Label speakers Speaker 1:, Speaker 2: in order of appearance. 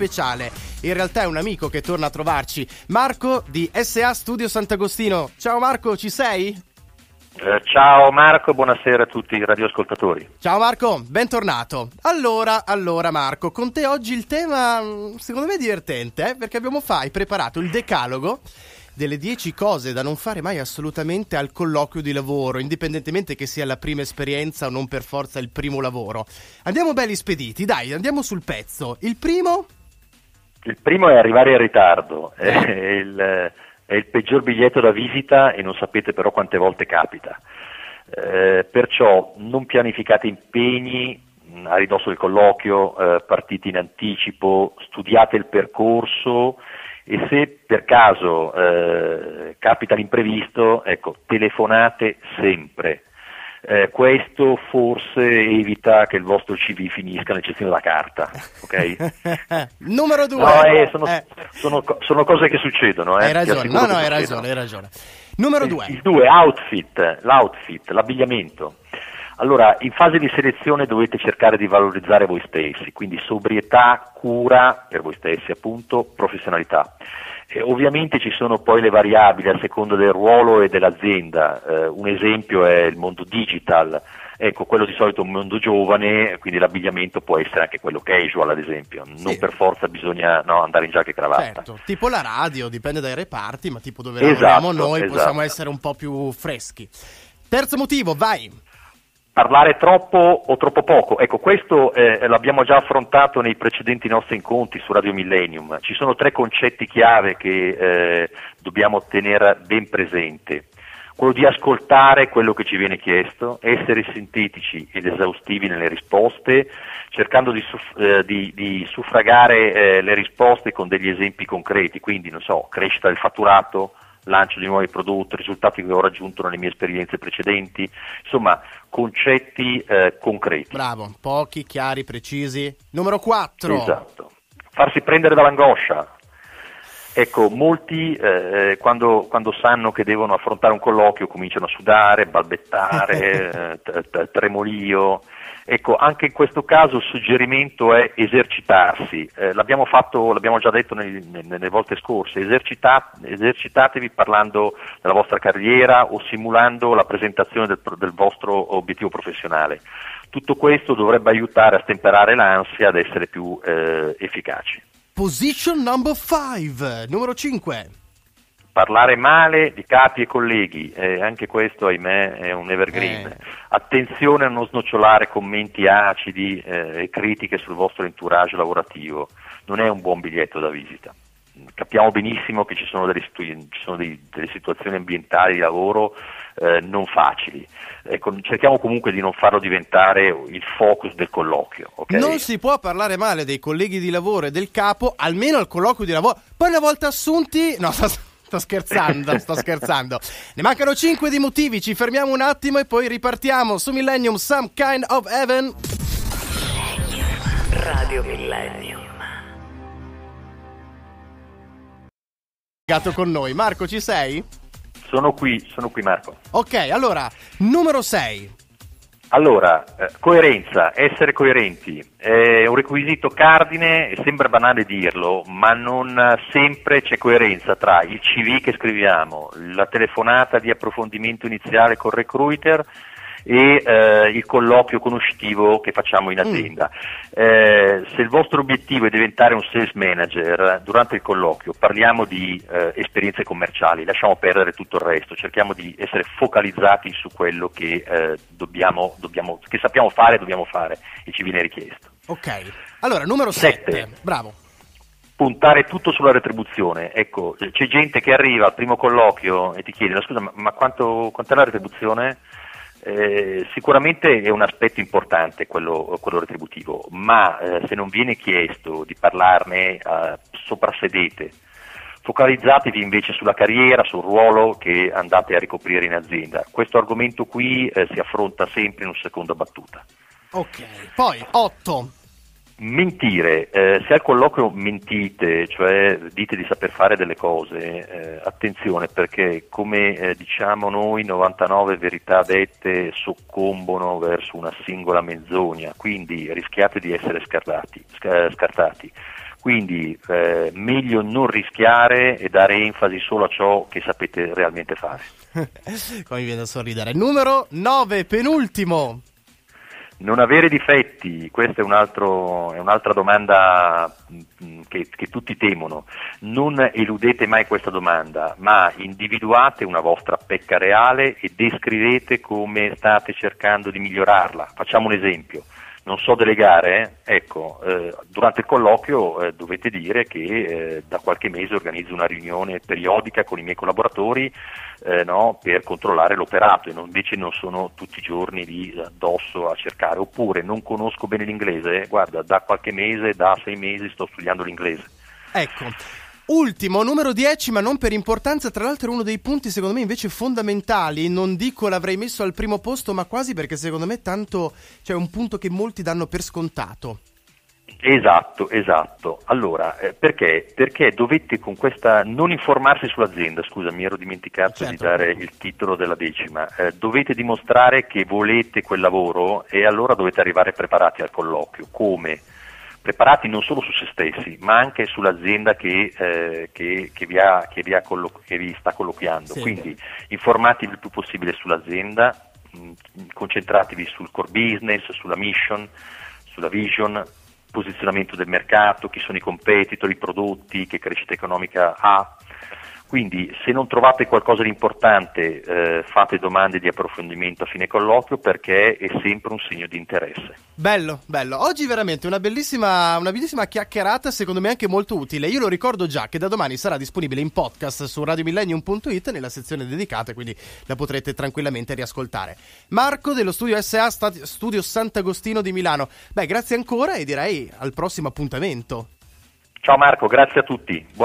Speaker 1: speciale. In realtà è un amico che torna a trovarci, Marco di SA Studio Sant'Agostino. Ciao Marco, ci sei?
Speaker 2: Eh, ciao Marco, buonasera a tutti i radioascoltatori.
Speaker 1: Ciao Marco, bentornato. Allora, allora Marco, con te oggi il tema mm, secondo me è divertente, eh? perché abbiamo fa, hai preparato il decalogo delle 10 cose da non fare mai assolutamente al colloquio di lavoro, indipendentemente che sia la prima esperienza o non per forza il primo lavoro. Andiamo belli spediti, dai, andiamo sul pezzo. Il primo?
Speaker 2: Il primo è arrivare in ritardo. È il è il peggior biglietto da visita e non sapete però quante volte capita. Eh, perciò non pianificate impegni a ridosso del colloquio, eh, partite in anticipo, studiate il percorso e se per caso eh, capita l'imprevisto, ecco, telefonate sempre. Eh, questo forse evita che il vostro CV finisca nel cestino della carta. Okay?
Speaker 1: Numero due.
Speaker 2: No, eh, sono, eh. Sono, sono, cose che succedono. Eh,
Speaker 1: hai ragione, no, no, hai ragione, hai ragione. Numero due.
Speaker 2: Il 2, outfit, l'outfit, l'abbigliamento. Allora, in fase di selezione dovete cercare di valorizzare voi stessi, quindi sobrietà, cura per voi stessi, appunto, professionalità. Eh, ovviamente ci sono poi le variabili a seconda del ruolo e dell'azienda, eh, un esempio è il mondo digital, ecco quello di solito è un mondo giovane, quindi l'abbigliamento può essere anche quello casual ad esempio, non sì. per forza bisogna no, andare in giacca e cravatta.
Speaker 1: Certo, tipo la radio, dipende dai reparti, ma tipo dove esatto, lavoriamo noi esatto. possiamo essere un po' più freschi. Terzo motivo, vai!
Speaker 2: Parlare troppo o troppo poco. Ecco, questo eh, l'abbiamo già affrontato nei precedenti nostri incontri su Radio Millennium. Ci sono tre concetti chiave che eh, dobbiamo tenere ben presente. Quello di ascoltare quello che ci viene chiesto, essere sintetici ed esaustivi nelle risposte, cercando di, suff- eh, di, di suffragare eh, le risposte con degli esempi concreti, quindi non so, crescita del fatturato, lancio di nuovi prodotti, risultati che ho raggiunto nelle mie esperienze precedenti, insomma concetti eh, concreti.
Speaker 1: Bravo, pochi, chiari, precisi. Numero 4.
Speaker 2: Esatto. Farsi prendere dall'angoscia. Ecco, molti eh, quando, quando, sanno che devono affrontare un colloquio cominciano a sudare, balbettare, eh, tremolio, Ecco, anche in questo caso il suggerimento è esercitarsi, eh, l'abbiamo, fatto, l'abbiamo già detto nel, nelle volte scorse, Esercita, esercitatevi parlando della vostra carriera o simulando la presentazione del, del vostro obiettivo professionale. Tutto questo dovrebbe aiutare a stemperare l'ansia ad essere più eh, efficaci.
Speaker 1: Position number 5, numero 5
Speaker 2: parlare male di capi e colleghi, eh, anche questo ahimè è un evergreen. Eh. Attenzione a non snocciolare commenti acidi eh, e critiche sul vostro entourage lavorativo, non è un buon biglietto da visita. Capiamo benissimo che ci sono delle, ci sono dei, delle situazioni ambientali di lavoro eh, non facili. Ecco, cerchiamo comunque di non farlo diventare il focus del colloquio. Okay?
Speaker 1: Non si può parlare male dei colleghi di lavoro e del capo, almeno al colloquio di lavoro. Poi una volta assunti... No, Sto scherzando, sto scherzando. Ne mancano 5 di motivi, ci fermiamo un attimo e poi ripartiamo su Millennium Some Kind of Heaven. Radio Millennium. con noi. Marco, ci sei?
Speaker 2: Sono qui, sono qui Marco.
Speaker 1: Ok, allora, numero 6.
Speaker 2: Allora, eh, coerenza, essere coerenti è un requisito cardine, sembra banale dirlo, ma non sempre c'è coerenza tra il CV che scriviamo, la telefonata di approfondimento iniziale col recruiter e eh, il colloquio conoscitivo che facciamo in mm. azienda. Mm. Eh, se il vostro obiettivo è diventare un sales manager, durante il colloquio parliamo di eh, esperienze commerciali, lasciamo perdere tutto il resto, cerchiamo di essere focalizzati su quello che, eh, dobbiamo, dobbiamo, che sappiamo fare e dobbiamo fare e ci viene richiesto.
Speaker 1: Ok, allora numero 7, bravo
Speaker 2: puntare tutto sulla retribuzione. Ecco, c'è gente che arriva al primo colloquio e ti chiede, ma scusa, ma, ma quanto, quant'è la retribuzione? Eh, sicuramente è un aspetto importante quello, quello retributivo, ma eh, se non viene chiesto di parlarne eh, soprassedete, focalizzatevi invece sulla carriera, sul ruolo che andate a ricoprire in azienda. Questo argomento qui eh, si affronta sempre in una seconda battuta.
Speaker 1: Ok, poi 8.
Speaker 2: Mentire, eh, se al colloquio mentite, cioè dite di saper fare delle cose, eh, attenzione perché come eh, diciamo noi 99 verità dette soccombono verso una singola menzogna, quindi rischiate di essere scartati. scartati. Quindi eh, meglio non rischiare e dare enfasi solo a ciò che sapete realmente fare.
Speaker 1: Come viene a sorridere. Numero 9, penultimo.
Speaker 2: Non avere difetti, questa è, un altro, è un'altra domanda mm, che, che, tutti temono. Non eludete mai questa domanda, ma individuate una vostra pecca reale e descrivete come state cercando di migliorarla. Facciamo un esempio non so delegare, ecco, eh, durante il colloquio eh, dovete dire che eh, da qualche mese organizzo una riunione periodica con i miei collaboratori eh, no, per controllare l'operato e non, invece non sono tutti i giorni lì addosso a cercare, oppure non conosco bene l'inglese, guarda, da qualche mese, da sei mesi sto studiando l'inglese.
Speaker 1: Ecco, Ultimo, numero 10, ma non per importanza, tra l'altro è uno dei punti secondo me invece fondamentali, non dico l'avrei messo al primo posto, ma quasi perché secondo me tanto c'è cioè un punto che molti danno per scontato.
Speaker 2: Esatto, esatto. Allora, eh, perché? Perché dovete con questa non informarsi sull'azienda, scusa, mi ero dimenticato certo. di dare il titolo della decima. Eh, dovete dimostrare che volete quel lavoro e allora dovete arrivare preparati al colloquio. Come? Preparati non solo su se stessi, ma anche sull'azienda che, eh, che, che, vi, ha, vi, ha collo- che vi, sta colloquiando. Sì. Quindi informatevi il più possibile sull'azienda, mh, concentratevi sul core business, sulla mission, sulla vision, posizionamento del mercato, chi sono i competitor, i prodotti, che crescita economica ha quindi se non trovate qualcosa di importante eh, fate domande di approfondimento a fine colloquio perché è sempre un segno di interesse.
Speaker 1: Bello, bello. Oggi veramente una bellissima, una bellissima chiacchierata, secondo me anche molto utile. Io lo ricordo già che da domani sarà disponibile in podcast su radiomillennium.it nella sezione dedicata, quindi la potrete tranquillamente riascoltare. Marco dello studio SA Studio Sant'Agostino di Milano. Beh, grazie ancora e direi al prossimo appuntamento.
Speaker 2: Ciao Marco, grazie a tutti. Buona